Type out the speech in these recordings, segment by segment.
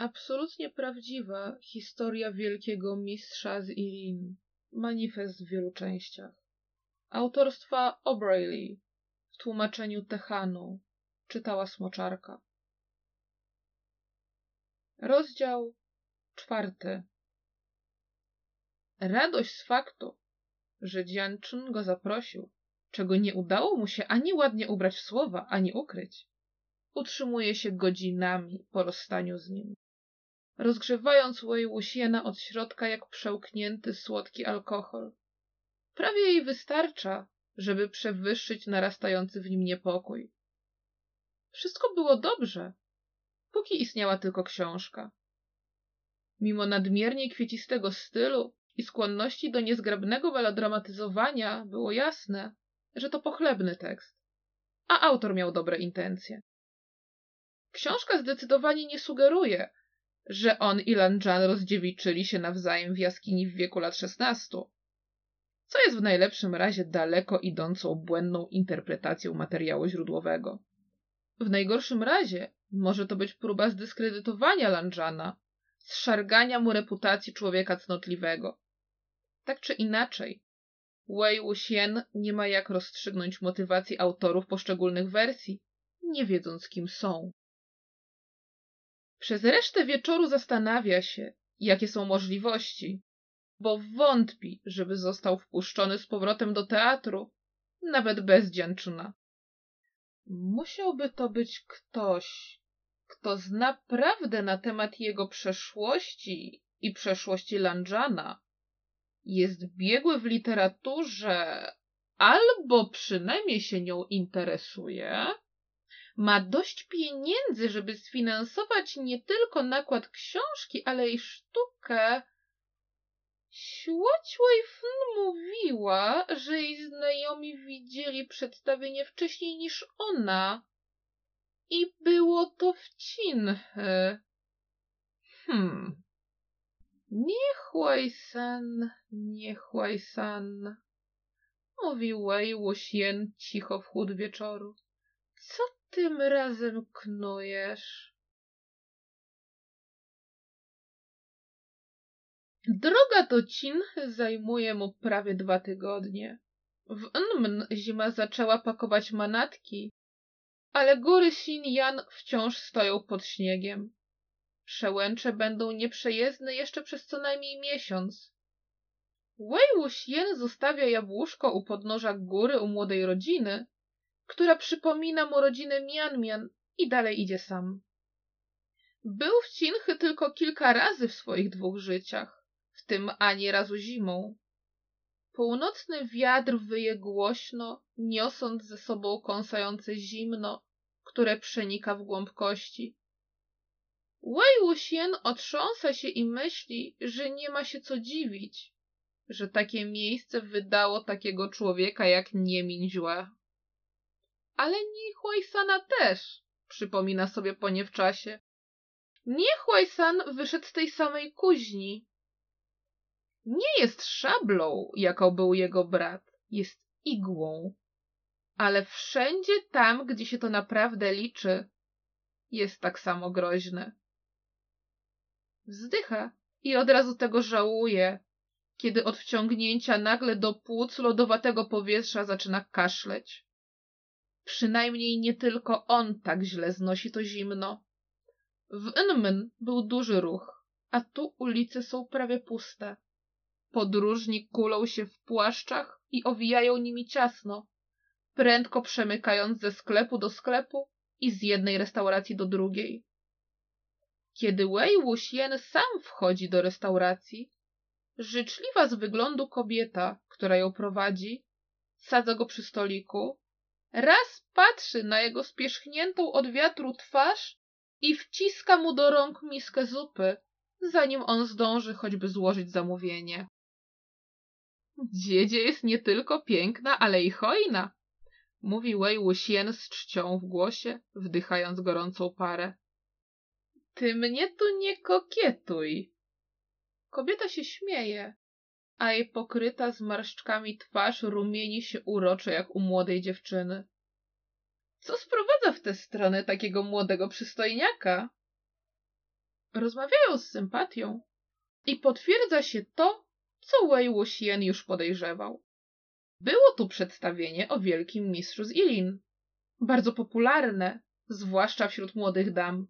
Absolutnie prawdziwa historia wielkiego mistrza z Irin. Manifest w wielu częściach. Autorstwa O'Brayli w tłumaczeniu Techanu czytała Smoczarka. Rozdział czwarty. Radość z faktu, że Dzianczyn go zaprosił, czego nie udało mu się ani ładnie ubrać w słowa, ani ukryć, utrzymuje się godzinami po rozstaniu z nim. Rozgrzewając Wei Wuxiena od środka jak przełknięty słodki alkohol. Prawie jej wystarcza, żeby przewyższyć narastający w nim niepokój. Wszystko było dobrze, póki istniała tylko książka. Mimo nadmiernie kwiecistego stylu i skłonności do niezgrabnego melodramatyzowania było jasne, że to pochlebny tekst, a autor miał dobre intencje. Książka zdecydowanie nie sugeruje, że on i Lanjan rozdziewiczyli się nawzajem w jaskini w wieku lat szesnastu, co jest w najlepszym razie daleko idącą błędną interpretacją materiału źródłowego. W najgorszym razie może to być próba zdyskredytowania Lanjana, zszargania mu reputacji człowieka cnotliwego. Tak czy inaczej, Wei Wuxian nie ma jak rozstrzygnąć motywacji autorów poszczególnych wersji, nie wiedząc kim są. Przez resztę wieczoru zastanawia się, jakie są możliwości, bo wątpi, żeby został wpuszczony z powrotem do teatru, nawet bez Dzianczyna. Musiałby to być ktoś, kto zna prawdę na temat jego przeszłości i przeszłości Lanjana, jest biegły w literaturze albo przynajmniej się nią interesuje, ma dość pieniędzy, żeby sfinansować nie tylko nakład książki, ale i sztukę. Siłaciłej Fn mówiła, że jej znajomi widzieli przedstawienie wcześniej niż ona. I było to w Cinhy. Hmm. Niechłaj san, niechłaj san, mówił Wei Wuxian cicho w chłód wieczoru. Co tym razem knujesz? Droga do Cinchy zajmuje mu prawie dwa tygodnie. W Nmn zima zaczęła pakować manatki, ale góry Xinjiang wciąż stoją pod śniegiem. Przełęcze będą nieprzejezdne jeszcze przez co najmniej miesiąc. Wei Wuxian zostawia jabłuszko u podnóża góry u młodej rodziny, która przypomina mu rodzinę Mian Mian i dalej idzie sam. Był w Cinchy tylko kilka razy w swoich dwóch życiach, w tym ani razu zimą. Północny wiatr wyje głośno, niosąc ze sobą kąsające zimno, które przenika w głąb kości. Wei Wuxian otrząsa się i myśli, że nie ma się co dziwić, że takie miejsce wydało takiego człowieka jak Niemin źle. Ale Nichłaj-sana też, przypomina sobie po niewczasie. Niechłaj-san wyszedł z tej samej kuźni. Nie jest szablą, jaką był jego brat, jest igłą. Ale wszędzie tam, gdzie się to naprawdę liczy, jest tak samo groźny. Wzdycha i od razu tego żałuje, kiedy od wciągnięcia nagle do płuc lodowatego powietrza zaczyna kaszleć. Przynajmniej nie tylko on tak źle znosi to zimno. W Nmyn był duży ruch, a tu ulice są prawie puste. Podróżni kulą się w płaszczach i owijają nimi ciasno, prędko przemykając ze sklepu do sklepu i z jednej restauracji do drugiej. Kiedy Wei Wuxian sam wchodzi do restauracji, życzliwa z wyglądu kobieta, która ją prowadzi, sadza go przy stoliku, raz patrzy na jego spierzchniętą od wiatru twarz i wciska mu do rąk miskę zupy, zanim on zdąży choćby złożyć zamówienie. Dziedzie jest nie tylko piękna, ale i hojna, mówi Wei Wuxian z czcią w głosie, wdychając gorącą parę. Ty mnie tu nie kokietuj. Kobieta się śmieje, a jej pokryta zmarszczkami twarz rumieni się urocze jak u młodej dziewczyny. Co sprowadza w tę stronę takiego młodego przystojniaka? Rozmawiają z sympatią i potwierdza się to, co Wei Wuxian już podejrzewał. Było tu przedstawienie o wielkim mistrzu z Ilin. Bardzo popularne, zwłaszcza wśród młodych dam.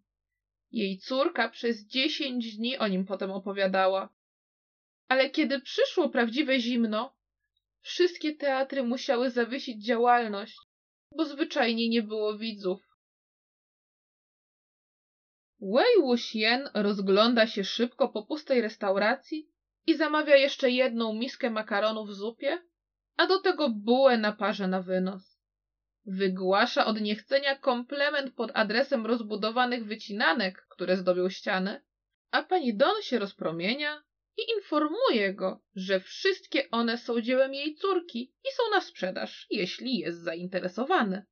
Jej córka przez dziesięć dni o nim potem opowiadała. Ale kiedy przyszło prawdziwe zimno, wszystkie teatry musiały zawiesić działalność, bo zwyczajnie nie było widzów. Wei Wuxian rozgląda się szybko po pustej restauracji i zamawia jeszcze jedną miskę makaronu w zupie, a do tego bułę na parze na wynos. Wygłasza od niechcenia komplement pod adresem rozbudowanych wycinanek, które zdobią ściany, a pani Don się rozpromienia i informuje go, że wszystkie one są dziełem jej córki i są na sprzedaż, jeśli jest zainteresowany.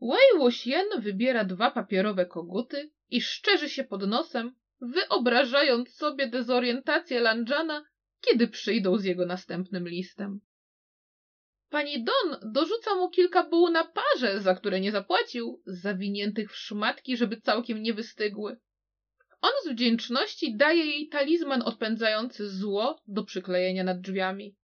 Wei Wuxian wybiera dwa papierowe koguty i szczerzy się pod nosem, wyobrażając sobie dezorientację Lanjana, kiedy przyjdą z jego następnym listem. Pani Don dorzuca mu kilka buł na parze, za które nie zapłacił, zawiniętych w szmatki, żeby całkiem nie wystygły. On z wdzięczności daje jej talizman odpędzający zło do przyklejenia nad drzwiami.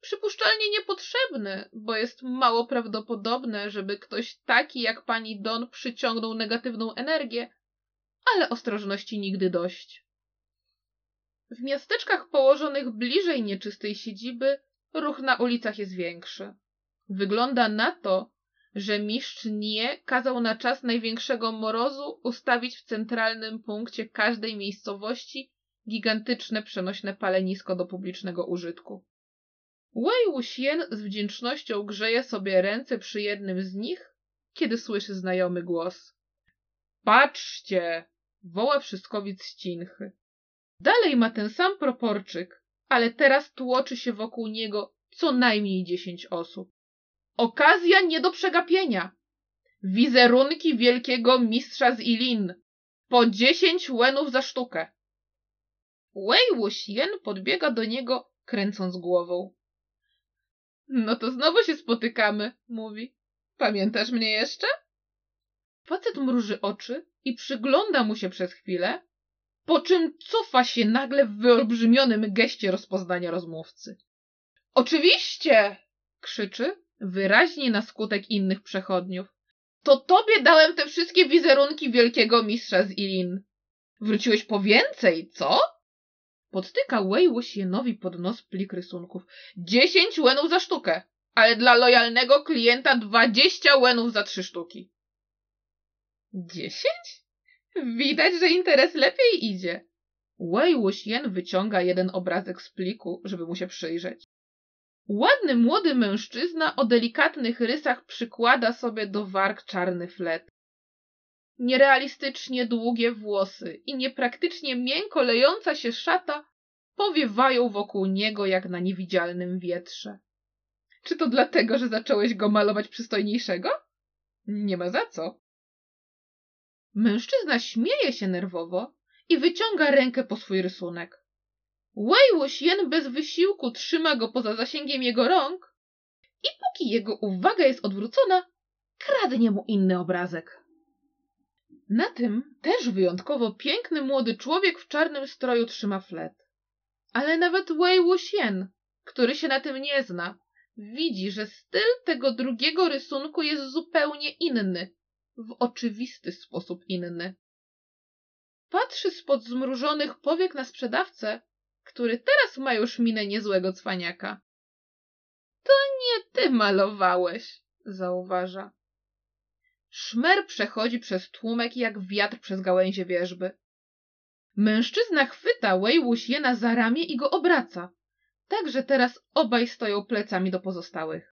Przypuszczalnie niepotrzebny, bo jest mało prawdopodobne, żeby ktoś taki jak pani Don przyciągnął negatywną energię, ale ostrożności nigdy dość. W miasteczkach położonych bliżej nieczystej siedziby ruch na ulicach jest większy. Wygląda na to, że mistrz nie kazał na czas największego morozu ustawić w centralnym punkcie każdej miejscowości gigantyczne przenośne palenisko do publicznego użytku. Wei Wuxian z wdzięcznością grzeje sobie ręce przy jednym z nich, kiedy słyszy znajomy głos. Patrzcie! woła wszystkowic z cinchy. Dalej ma ten sam proporczyk, ale teraz tłoczy się wokół niego co najmniej dziesięć osób. Okazja nie do przegapienia. Wizerunki wielkiego mistrza z Ilin. Po dziesięć łenów za sztukę. Wei Wuxian podbiega do niego, kręcąc głową. No to znowu się spotykamy, mówi. Pamiętasz mnie jeszcze? Facet mruży oczy i przygląda mu się przez chwilę, po czym cofa się nagle w wyolbrzymionym geście rozpoznania rozmówcy. Oczywiście! krzyczy, wyraźnie na skutek innych przechodniów. To tobie dałem te wszystkie wizerunki wielkiego mistrza z Ilin. Wróciłeś po więcej, co? Podtyka Wei Wuxienowi pod nos plik rysunków. Dziesięć łenów za sztukę, ale dla lojalnego klienta dwadzieścia łenów za trzy sztuki. Dziesięć? Widać, że interes lepiej idzie. Wei Wuxian wyciąga jeden obrazek z pliku, żeby mu się przyjrzeć. Ładny młody mężczyzna o delikatnych rysach przykłada sobie do warg czarny flet. Nierealistycznie długie włosy i niepraktycznie miękko lejąca się szata powiewają wokół niego jak na niewidzialnym wietrze. Czy to dlatego, że zacząłeś go malować przystojniejszego? Nie ma za co. Mężczyzna śmieje się nerwowo i wyciąga rękę po swój rysunek. Wei Wuxian bez wysiłku trzyma go poza zasięgiem jego rąk i póki jego uwaga jest odwrócona, kradnie mu inny obrazek. Na tym też wyjątkowo piękny młody człowiek w czarnym stroju trzyma flet. Ale nawet Wei Wuxian, który się na tym nie zna, widzi, że styl tego drugiego rysunku jest zupełnie inny, w oczywisty sposób inny. Patrzy spod zmrużonych powiek na sprzedawcę który teraz ma już minę niezłego cwaniaka. To nie ty malowałeś, zauważa. Szmer przechodzi przez tłumek jak wiatr przez gałęzie wierzby. Mężczyzna chwyta Wei Wuxiena za ramię i go obraca, tak że teraz obaj stoją plecami do pozostałych.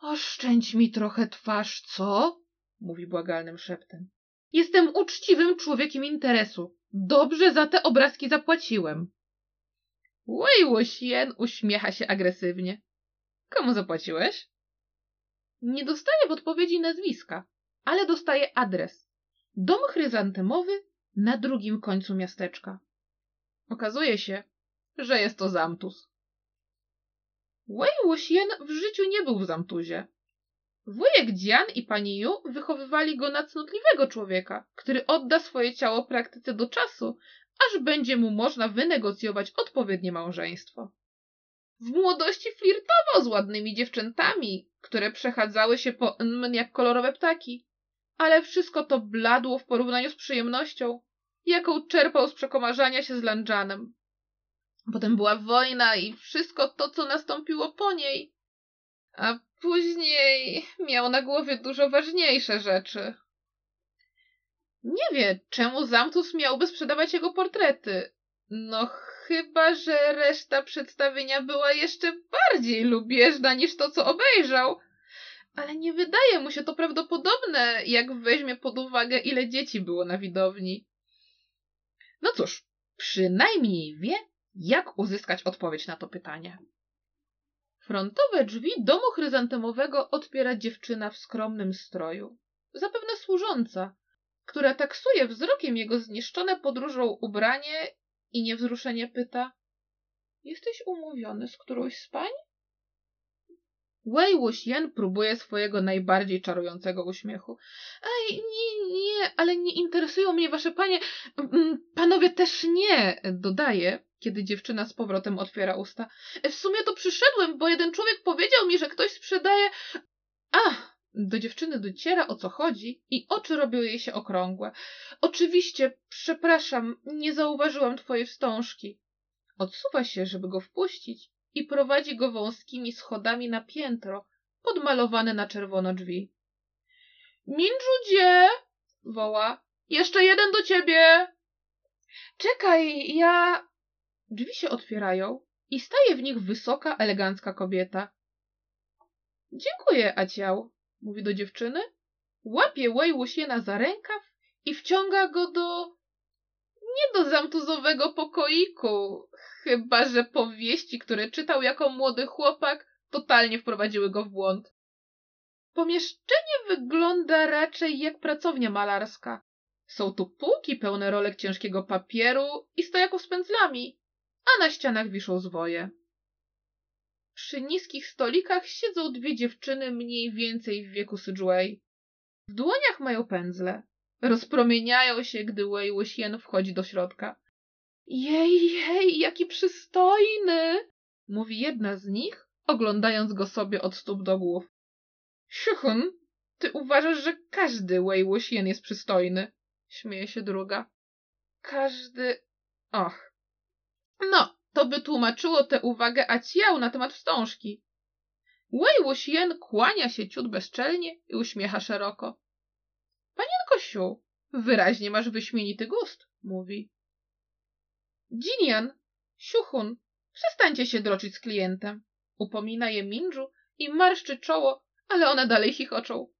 Oszczędź mi trochę twarz, co? mówi błagalnym szeptem. Jestem uczciwym człowiekiem interesu. Dobrze za te obrazki zapłaciłem. Wei uśmiecha się agresywnie. Komu zapłaciłeś? Nie dostaje w odpowiedzi nazwiska, ale dostaje adres. Dom chryzantemowy na drugim końcu miasteczka. Okazuje się, że jest to Zamtus. Wei Wuxian w życiu nie był w Zamtuzie. Wujek Dzian i pani Ju wychowywali go na cnotliwego człowieka, który odda swoje ciało praktyce do czasu, aż będzie mu można wynegocjować odpowiednie małżeństwo. W młodości flirtował z ładnymi dziewczętami, które przechadzały się po nm jak kolorowe ptaki, ale wszystko to bladło w porównaniu z przyjemnością, jaką czerpał z przekomarzania się z Landżanem. Potem była wojna i wszystko to, co nastąpiło po niej. A później miał na głowie dużo ważniejsze rzeczy. Nie wie, czemu Zamtus miałby sprzedawać jego portrety. No chyba, że reszta przedstawienia była jeszcze bardziej lubieżna niż to, co obejrzał. Ale nie wydaje mu się to prawdopodobne, jak weźmie pod uwagę, ile dzieci było na widowni. No cóż, przynajmniej wie, jak uzyskać odpowiedź na to pytanie. Frontowe drzwi domu chryzantemowego otwiera dziewczyna w skromnym stroju. Zapewne służąca, która taksuje wzrokiem jego zniszczone podróżą ubranie i niewzruszenie pyta: Jesteś umówiony z którąś z pań? Wei Wuxian próbuje swojego najbardziej czarującego uśmiechu. Ej, nie, nie, ale nie interesują mnie wasze panie. Panowie też nie, dodaje, kiedy dziewczyna z powrotem otwiera usta. W sumie to przyszedłem, bo jeden człowiek powiedział mi, że ktoś sprzedaje. Ach, do dziewczyny dociera o co chodzi i oczy robią jej się okrągłe. Oczywiście, przepraszam, nie zauważyłam twojej wstążki. Odsuwa się, żeby go wpuścić i prowadzi go wąskimi schodami na piętro, podmalowane na czerwono drzwi. Mindżudzie! woła. Jeszcze jeden do ciebie! Czekaj, ja... Drzwi się otwierają i staje w nich wysoka, elegancka kobieta. Dziękuję, Aciał, mówi do dziewczyny, łapie Wei Wuxiena za rękaw i wciąga go do... nie do zamtuzowego pokoiku, chyba że powieści, które czytał jako młody chłopak, totalnie wprowadziły go w błąd. Pomieszczenie wygląda raczej jak pracownia malarska. Są tu półki pełne rolek ciężkiego papieru i stojaków z pędzlami, a na ścianach wiszą zwoje. Przy niskich stolikach siedzą dwie dziewczyny mniej więcej w wieku Sidgway. W dłoniach mają pędzle. Rozpromieniają się, gdy Wei Wuxian wchodzi do środka. Jej, jej, jaki przystojny! Mówi jedna z nich, oglądając go sobie od stóp do głów. Siuchun, ty uważasz, że każdy Wei Wuxian jest przystojny? Śmieje się druga. Każdy... Och. No, to by tłumaczyło tę uwagę Aciał na temat wstążki. Wei Wuxian kłania się ciut bezczelnie i uśmiecha szeroko. Panienko Siu, wyraźnie masz wyśmienity gust, mówi. Jinian, Siuchun, przestańcie się droczyć z klientem. Upomina je Minju i marszczy czoło, ale one dalej chichoczą.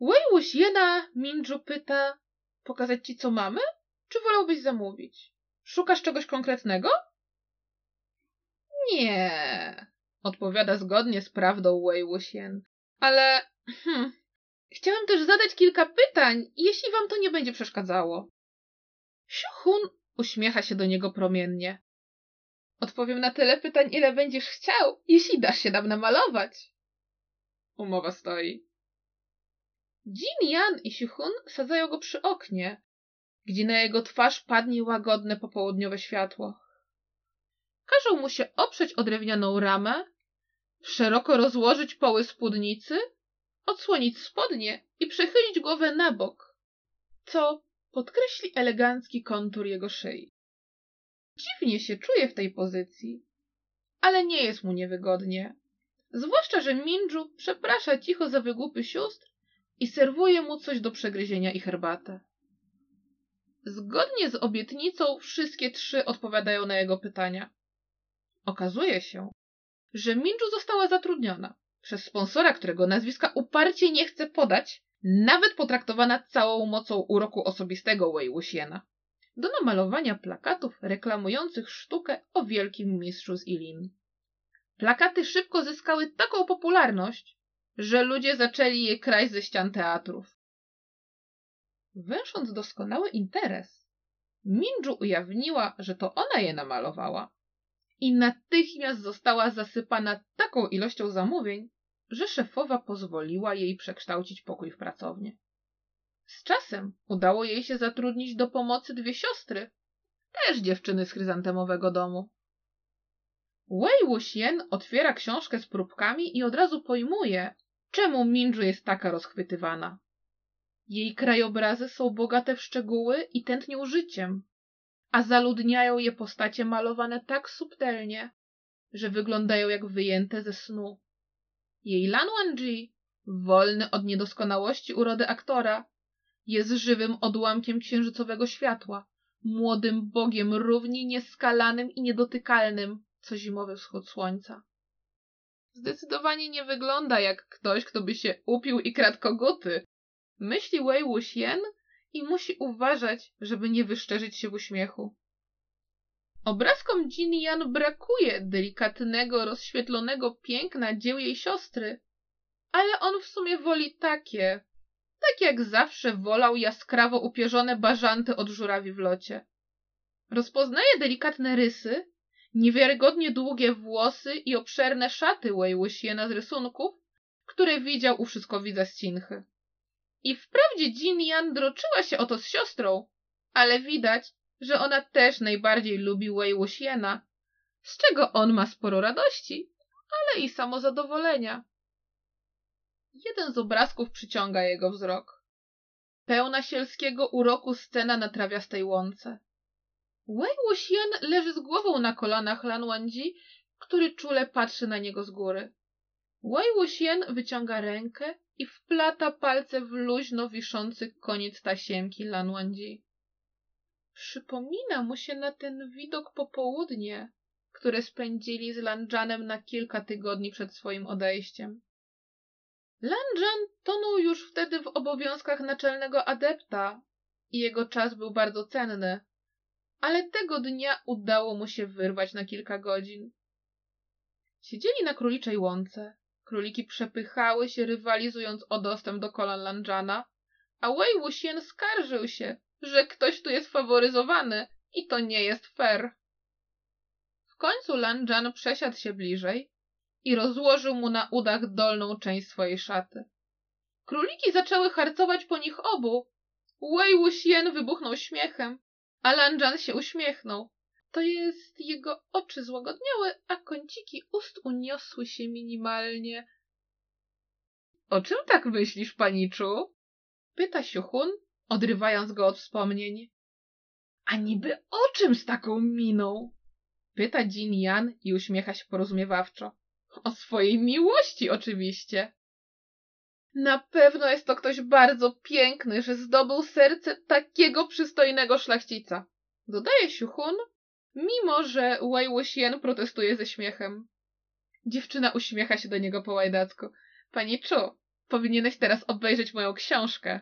Wei Wuxiena Minju pyta, pokazać ci co mamy? Czy wolałbyś zamówić? Szukasz czegoś konkretnego? Nie, odpowiada zgodnie z prawdą Wei Wuxian. Ale, hm, chciałem też zadać kilka pytań, jeśli wam to nie będzie przeszkadzało. Siuchun uśmiecha się do niego promiennie. Odpowiem na tyle pytań, ile będziesz chciał, jeśli dasz się nam namalować. Umowa stoi. Jin Yan i Siuchun sadzają go przy oknie, gdzie na jego twarz padnie łagodne popołudniowe światło. Każą mu się oprzeć o drewnianą ramę, szeroko rozłożyć poły spódnicy, odsłonić spodnie i przechylić głowę na bok, co podkreśli elegancki kontur jego szyi. Dziwnie się czuje w tej pozycji, ale nie jest mu niewygodnie. Zwłaszcza, że Minju przeprasza cicho za wygłupy sióstr i serwuje mu coś do przegryzienia i herbatę. Zgodnie z obietnicą wszystkie trzy odpowiadają na jego pytania. Okazuje się, że Minju została zatrudniona przez sponsora, którego nazwiska uparcie nie chce podać, nawet potraktowana całą mocą uroku osobistego Wei Wuxiena, do namalowania plakatów reklamujących sztukę o wielkim mistrzu z Ilin. Plakaty szybko zyskały taką popularność, że ludzie zaczęli je kraść ze ścian teatrów. Węsząc doskonały interes, Minju ujawniła, że to ona je namalowała i natychmiast została zasypana taką ilością zamówień, że szefowa pozwoliła jej przekształcić pokój w pracownię. Z czasem udało jej się zatrudnić do pomocy dwie siostry, też dziewczyny z chryzantemowego domu. Wei Wuxian otwiera książkę z próbkami i od razu pojmuje, czemu Minju jest taka rozchwytywana. Jej krajobrazy są bogate w szczegóły i tętnią życiem, a zaludniają je postacie malowane tak subtelnie, że wyglądają jak wyjęte ze snu. Jej Lan Wangji, wolny od niedoskonałości urody aktora, jest żywym odłamkiem księżycowego światła, młodym bogiem równie nieskalanym i niedotykalnym, co zimowy wschód słońca. Zdecydowanie nie wygląda jak ktoś, kto by się upił i kradł koguty. Myśli Wei Wuxian i musi uważać, żeby nie wyszczerzyć się w uśmiechu. Obrazkom Jin Yan brakuje delikatnego, rozświetlonego piękna dzieł jej siostry, ale on w sumie woli takie, tak jak zawsze wolał jaskrawo upierzone bażanty od żurawi w locie. Rozpoznaje delikatne rysy, niewiarygodnie długie włosy i obszerne szaty Wei Wuxiena z rysunków, które widział u wszystkowidza z Cinchy. I wprawdzie Jin droczyła się o to z siostrą, ale widać, że ona też najbardziej lubi Wei Wuxiena, z czego on ma sporo radości, ale i samozadowolenia. Jeden z obrazków przyciąga jego wzrok. Pełna sielskiego uroku scena na trawiastej łące. Wei Wuxian leży z głową na kolanach Lan Wangji, który czule patrzy na niego z góry. Wei Wuxian wyciąga rękę i wplata palce w luźno wiszący koniec tasiemki Lan Wangji. Przypomina mu się na ten widok popołudnie, które spędzili z Lanjanem na kilka tygodni przed swoim odejściem. Lanjan tonął już wtedy w obowiązkach naczelnego adepta i jego czas był bardzo cenny, ale tego dnia udało mu się wyrwać na kilka godzin. Siedzieli na króliczej łące. Króliki przepychały się, rywalizując o dostęp do kolan Lanjana, a Wei Wuxian skarżył się, że ktoś tu jest faworyzowany i to nie jest fair. W końcu Lanjan przesiadł się bliżej i rozłożył mu na udach dolną część swojej szaty. Króliki zaczęły harcować po nich obu. Wei Wuxian wybuchnął śmiechem, a Lanjan się uśmiechnął. To jest jego oczy złagodniały, a kąciki ust uniosły się minimalnie. O czym tak myślisz, paniczu? Pyta Siuchun, odrywając go od wspomnień. A niby o czym z taką miną? Pyta Jin Yan i uśmiecha się porozumiewawczo. O swojej miłości oczywiście. Na pewno jest to ktoś bardzo piękny, że zdobył serce takiego przystojnego szlachcica. Dodaje Siuchun, mimo że Wei Wuxian protestuje ze śmiechem. Dziewczyna uśmiecha się do niego po łajdacku. Pani Chu, powinieneś teraz obejrzeć moją książkę.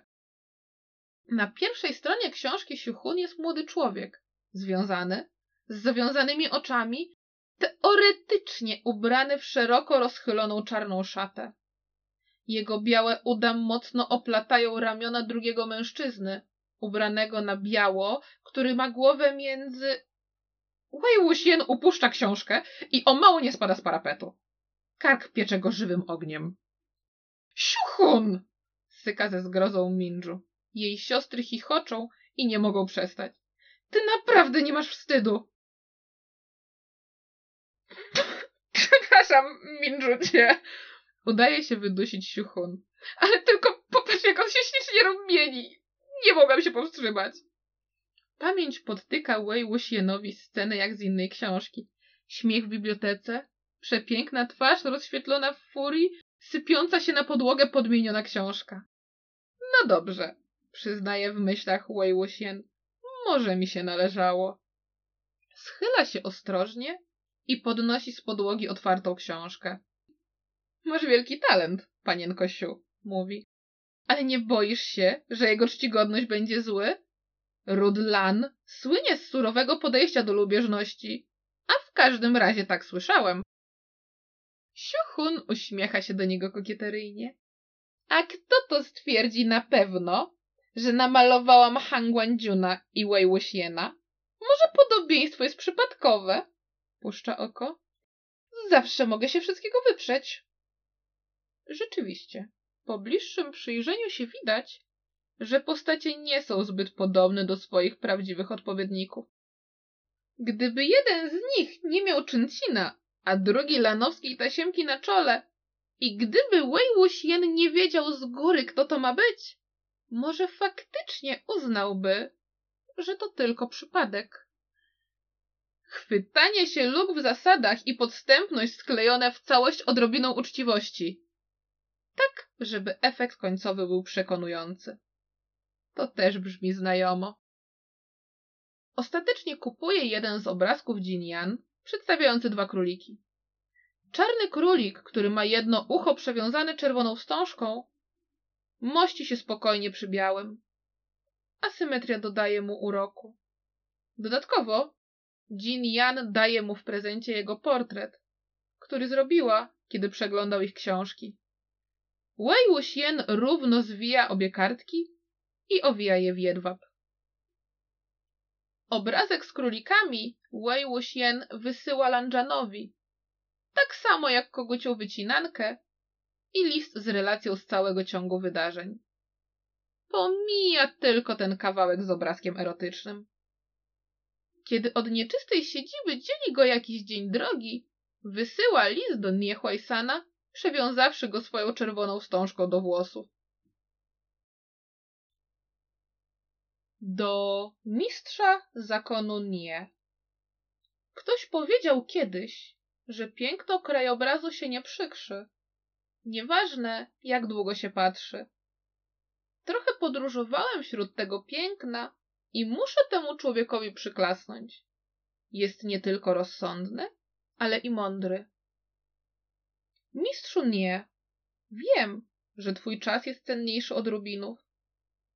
Na pierwszej stronie książki Siuchun jest młody człowiek, związany, z zawiązanymi oczami, teoretycznie ubrany w szeroko rozchyloną czarną szatę. Jego białe uda mocno oplatają ramiona drugiego mężczyzny, ubranego na biało, który ma głowę między... Wei Wuxian upuszcza książkę i o mało nie spada z parapetu. Kark piecze go żywym ogniem. Siuchun! syka ze zgrozą Minju. Jej siostry chichoczą i nie mogą przestać. Ty naprawdę nie masz wstydu. Przepraszam, Minjucie. Udaje się wydusić Siuchun. Ale tylko popatrz, jak on się ślicznie rumieni. Nie mogłam się powstrzymać. Pamięć podtyka Wei Wuxienowi scenę jak z innej książki. Śmiech w bibliotece, przepiękna twarz rozświetlona w furii, sypiąca się na podłogę podmieniona książka. No dobrze, przyznaje w myślach Wei Wuxian. Może mi się należało. Schyla się ostrożnie i podnosi z podłogi otwartą książkę. Masz wielki talent, panienko Siu, mówi. Ale nie boisz się, że jego czcigodność będzie zły? Rudlan słynie z surowego podejścia do lubieżności, a w każdym razie tak słyszałem. Siuchun uśmiecha się do niego kokieteryjnie. A kto to stwierdzi na pewno, że namalowałam Hangwandziuna i Wei Wuxiena? Może podobieństwo jest przypadkowe? Puszcza oko. Zawsze mogę się wszystkiego wyprzeć. Rzeczywiście, po bliższym przyjrzeniu się widać, że postacie nie są zbyt podobne do swoich prawdziwych odpowiedników. Gdyby jeden z nich nie miał Czyncina, a drugi lanowskiej tasiemki na czole, i gdyby Wei Wuxian nie wiedział z góry, kto to ma być, może faktycznie uznałby, że to tylko przypadek. Chwytanie się luk w zasadach i podstępność sklejone w całość odrobiną uczciwości. Tak, żeby efekt końcowy był przekonujący. To też brzmi znajomo. Ostatecznie kupuje jeden z obrazków Jinian, przedstawiający dwa króliki. Czarny królik, który ma jedno ucho przewiązane czerwoną wstążką, mości się spokojnie przy białym. Asymetria dodaje mu uroku. Dodatkowo Jin Yan daje mu w prezencie jego portret, który zrobiła, kiedy przeglądał ich książki. Wei Wuxian równo zwija obie kartki i owija je w jedwab. Obrazek z królikami Wei Wuxian wysyła Lanjanowi, tak samo jak kogucią wycinankę i list z relacją z całego ciągu wydarzeń. Pomija tylko ten kawałek z obrazkiem erotycznym. Kiedy od nieczystej siedziby dzieli go jakiś dzień drogi, wysyła list do Niechłajsana, przewiązawszy go swoją czerwoną wstążką do włosów. Do mistrza zakonu nie. Ktoś powiedział kiedyś, że piękno krajobrazu się nie przykrzy. Nieważne, jak długo się patrzy. Trochę podróżowałem wśród tego piękna i muszę temu człowiekowi przyklasnąć. Jest nie tylko rozsądny, ale i mądry. Mistrzu nie. Wiem, że twój czas jest cenniejszy od rubinów.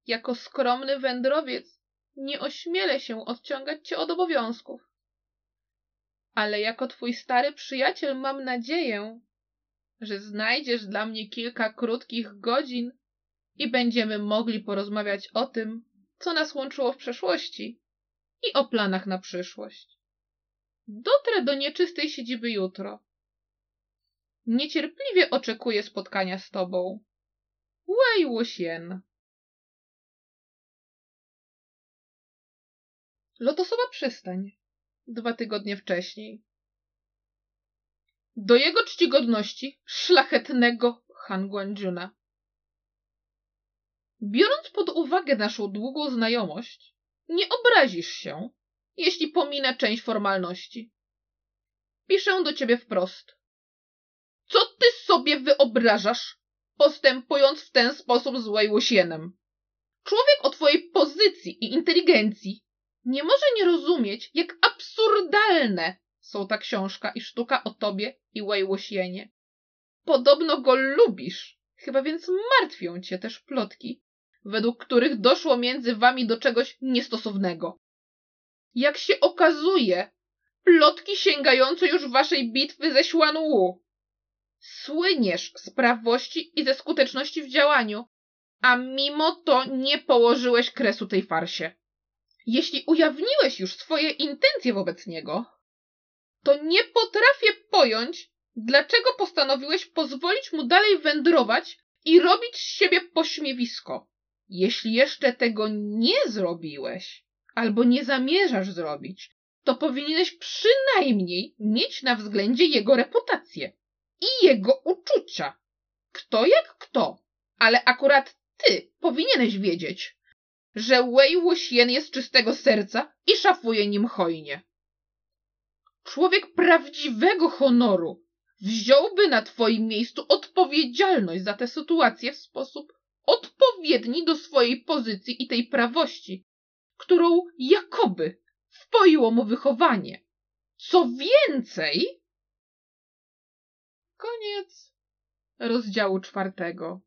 Jako skromny wędrowiec nie ośmielę się odciągać cię od obowiązków. Ale jako twój stary przyjaciel mam nadzieję, że znajdziesz dla mnie kilka krótkich godzin i będziemy mogli porozmawiać o tym, co nas łączyło w przeszłości i o planach na przyszłość. Dotrę do nieczystej siedziby jutro. Niecierpliwie oczekuję spotkania z tobą. Wei Wuxian. Lotosowa przystań. Dwa tygodnie wcześniej. Do jego czcigodności szlachetnego Han Guangjuna. Biorąc pod uwagę naszą długą znajomość, nie obrazisz się, jeśli pominę część formalności. Piszę do ciebie wprost. Co ty sobie wyobrażasz, postępując w ten sposób z Łejłosienem? Człowiek o twojej pozycji i inteligencji nie może nie rozumieć, jak absurdalne są ta książka i sztuka o tobie i Łejłosienie. Podobno go lubisz, chyba więc martwią cię też plotki, według których doszło między wami do czegoś niestosownego. Jak się okazuje, plotki sięgające już waszej bitwy ze Xuanwu. Słyniesz z prawości i ze skuteczności w działaniu, a mimo to nie położyłeś kresu tej farsie. Jeśli ujawniłeś już swoje intencje wobec niego, to nie potrafię pojąć, dlaczego postanowiłeś pozwolić mu dalej wędrować i robić z siebie pośmiewisko. Jeśli jeszcze tego nie zrobiłeś, albo nie zamierzasz zrobić, to powinieneś przynajmniej mieć na względzie jego reputację i jego uczucia. Kto jak kto, ale akurat ty powinieneś wiedzieć, że Wei Wuxian jest czystego serca i szafuje nim hojnie. Człowiek prawdziwego honoru wziąłby na twoim miejscu odpowiedzialność za tę sytuację w sposób odpowiedni do swojej pozycji i tej prawości, którą jakoby wpoiło mu wychowanie. Co więcej, koniec rozdziału czwartego.